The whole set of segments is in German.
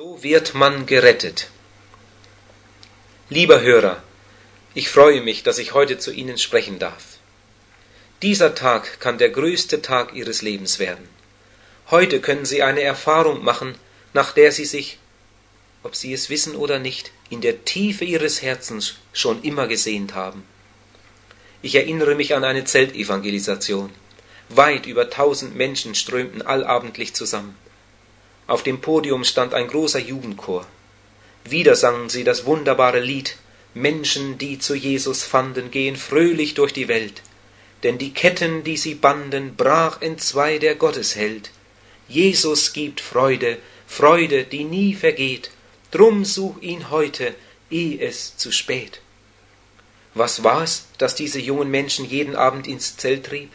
So wird man gerettet. Lieber Hörer, ich freue mich, dass ich heute zu Ihnen sprechen darf. Dieser Tag kann der größte Tag Ihres Lebens werden. Heute können Sie eine Erfahrung machen, nach der Sie sich, ob Sie es wissen oder nicht, in der Tiefe Ihres Herzens schon immer gesehnt haben. Ich erinnere mich an eine Zeltevangelisation. Weit über tausend Menschen strömten allabendlich zusammen. Auf dem Podium stand ein großer Jugendchor. Wieder sangen sie das wunderbare Lied Menschen, die zu Jesus fanden, gehen fröhlich durch die Welt. Denn die Ketten, die sie banden, brach entzwei der Gottesheld. Jesus gibt Freude, Freude, die nie vergeht. Drum such ihn heute, eh es zu spät. Was war es, das diese jungen Menschen jeden Abend ins Zelt trieb?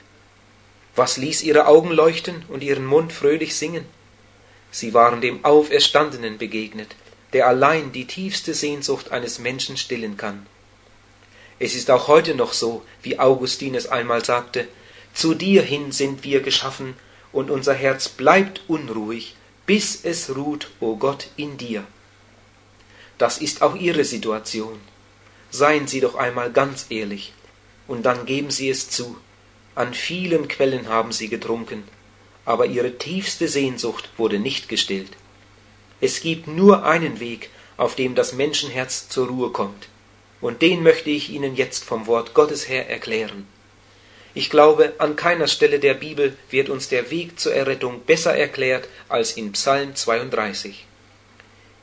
Was ließ ihre Augen leuchten und ihren Mund fröhlich singen? Sie waren dem Auferstandenen begegnet, der allein die tiefste Sehnsucht eines Menschen stillen kann. Es ist auch heute noch so, wie Augustin es einmal sagte, zu dir hin sind wir geschaffen, und unser Herz bleibt unruhig, bis es ruht, o oh Gott, in dir. Das ist auch Ihre Situation. Seien Sie doch einmal ganz ehrlich, und dann geben Sie es zu. An vielen Quellen haben Sie getrunken, aber ihre tiefste Sehnsucht wurde nicht gestillt. Es gibt nur einen Weg, auf dem das Menschenherz zur Ruhe kommt, und den möchte ich Ihnen jetzt vom Wort Gottes her erklären. Ich glaube, an keiner Stelle der Bibel wird uns der Weg zur Errettung besser erklärt als in Psalm 32.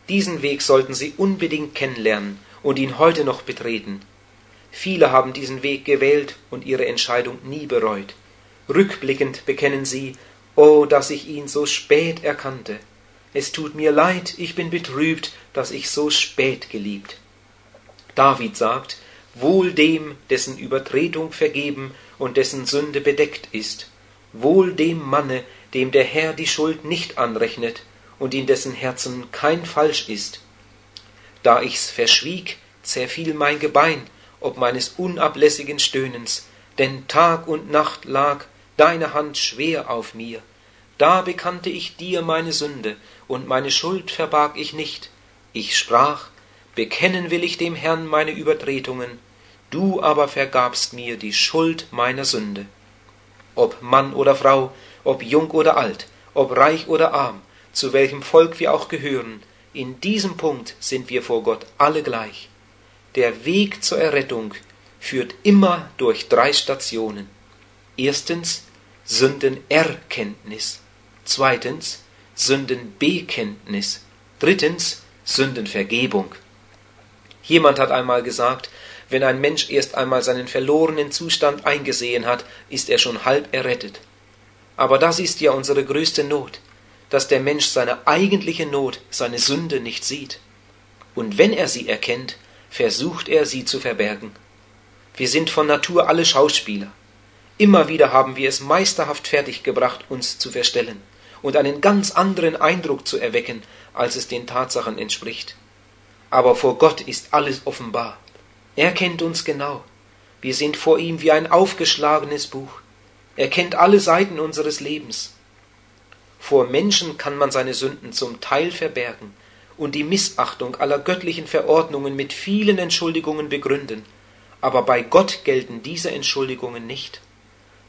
Diesen Weg sollten Sie unbedingt kennenlernen und ihn heute noch betreten. Viele haben diesen Weg gewählt und ihre Entscheidung nie bereut. Rückblickend bekennen sie, Oh, dass ich ihn so spät erkannte. Es tut mir leid, ich bin betrübt, dass ich so spät geliebt. David sagt, Wohl dem, dessen Übertretung vergeben und dessen Sünde bedeckt ist. Wohl dem Manne, dem der Herr die Schuld nicht anrechnet und in dessen Herzen kein Falsch ist. Da ich's verschwieg, zerfiel mein Gebein, ob meines unablässigen Stöhnens, denn Tag und Nacht lag deine Hand schwer auf mir. Da bekannte ich dir meine Sünde, und meine Schuld verbarg ich nicht. Ich sprach, bekennen will ich dem Herrn meine Übertretungen, du aber vergabst mir die Schuld meiner Sünde. Ob Mann oder Frau, ob jung oder alt, ob reich oder arm, zu welchem Volk wir auch gehören, in diesem Punkt sind wir vor Gott alle gleich. Der Weg zur Errettung führt immer durch drei Stationen. Erstens Sündenerkenntnis. Zweitens Sündenbekenntnis. Drittens Sündenvergebung. Jemand hat einmal gesagt, wenn ein Mensch erst einmal seinen verlorenen Zustand eingesehen hat, ist er schon halb errettet. Aber das ist ja unsere größte Not, dass der Mensch seine eigentliche Not, seine Sünde nicht sieht. Und wenn er sie erkennt, versucht er sie zu verbergen. Wir sind von Natur alle Schauspieler. Immer wieder haben wir es meisterhaft fertiggebracht, uns zu verstellen und einen ganz anderen Eindruck zu erwecken, als es den Tatsachen entspricht. Aber vor Gott ist alles offenbar. Er kennt uns genau. Wir sind vor ihm wie ein aufgeschlagenes Buch. Er kennt alle Seiten unseres Lebens. Vor Menschen kann man seine Sünden zum Teil verbergen und die Missachtung aller göttlichen Verordnungen mit vielen Entschuldigungen begründen, aber bei Gott gelten diese Entschuldigungen nicht.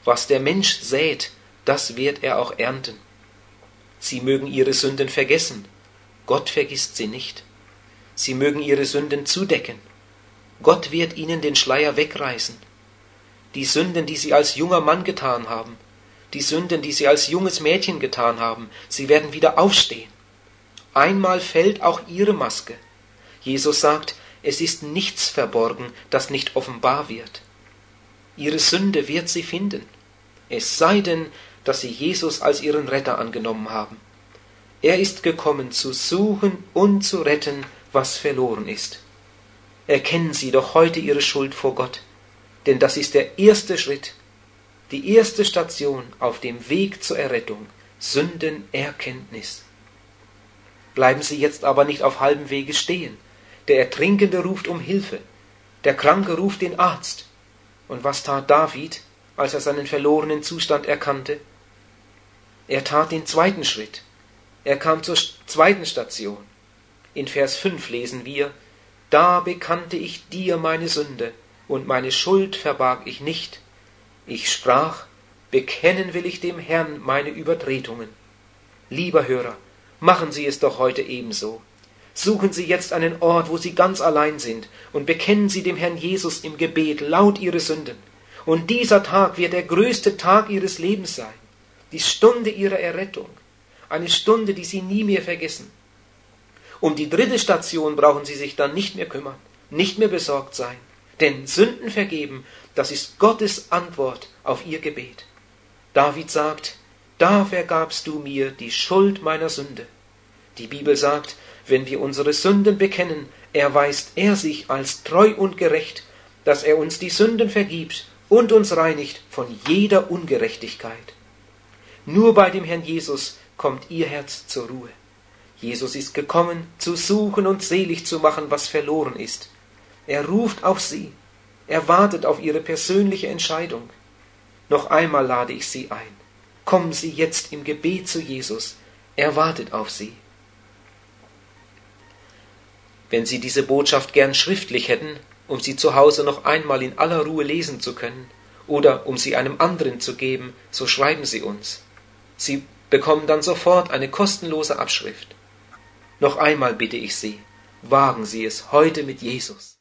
Was der Mensch sät, das wird er auch ernten. Sie mögen ihre Sünden vergessen, Gott vergisst sie nicht. Sie mögen ihre Sünden zudecken, Gott wird ihnen den Schleier wegreißen. Die Sünden, die sie als junger Mann getan haben, die Sünden, die sie als junges Mädchen getan haben, sie werden wieder aufstehen. Einmal fällt auch ihre Maske. Jesus sagt, es ist nichts verborgen, das nicht offenbar wird. Ihre Sünde wird sie finden, es sei denn, dass sie Jesus als ihren Retter angenommen haben. Er ist gekommen, zu suchen und zu retten, was verloren ist. Erkennen Sie doch heute Ihre Schuld vor Gott, denn das ist der erste Schritt, die erste Station auf dem Weg zur Errettung, Sündenerkenntnis. Bleiben Sie jetzt aber nicht auf halbem Wege stehen. Der Ertrinkende ruft um Hilfe, der Kranke ruft den Arzt, und was tat David, als er seinen verlorenen Zustand erkannte? Er tat den zweiten Schritt. Er kam zur zweiten Station. In Vers 5 lesen wir, Da bekannte ich dir meine Sünde, und meine Schuld verbarg ich nicht. Ich sprach, bekennen will ich dem Herrn meine Übertretungen. Lieber Hörer, machen Sie es doch heute ebenso. Suchen Sie jetzt einen Ort, wo Sie ganz allein sind, und bekennen Sie dem Herrn Jesus im Gebet laut Ihre Sünden. Und dieser Tag wird der größte Tag Ihres Lebens sein, die Stunde Ihrer Errettung, eine Stunde, die Sie nie mehr vergessen. Um die dritte Station brauchen Sie sich dann nicht mehr kümmern, nicht mehr besorgt sein, denn Sünden vergeben, das ist Gottes Antwort auf Ihr Gebet. David sagt, da vergabst du mir die Schuld meiner Sünde. Die Bibel sagt, wenn wir unsere Sünden bekennen, erweist er sich als treu und gerecht, dass er uns die Sünden vergibt und uns reinigt von jeder Ungerechtigkeit. Nur bei dem Herrn Jesus kommt ihr Herz zur Ruhe. Jesus ist gekommen, zu suchen und selig zu machen, was verloren ist. Er ruft auf sie. Er wartet auf ihre persönliche Entscheidung. Noch einmal lade ich Sie ein. Kommen Sie jetzt im Gebet zu Jesus. Er wartet auf Sie. Wenn Sie diese Botschaft gern schriftlich hätten, um sie zu Hause noch einmal in aller Ruhe lesen zu können, oder um sie einem anderen zu geben, so schreiben Sie uns. Sie bekommen dann sofort eine kostenlose Abschrift. Noch einmal bitte ich Sie, wagen Sie es heute mit Jesus.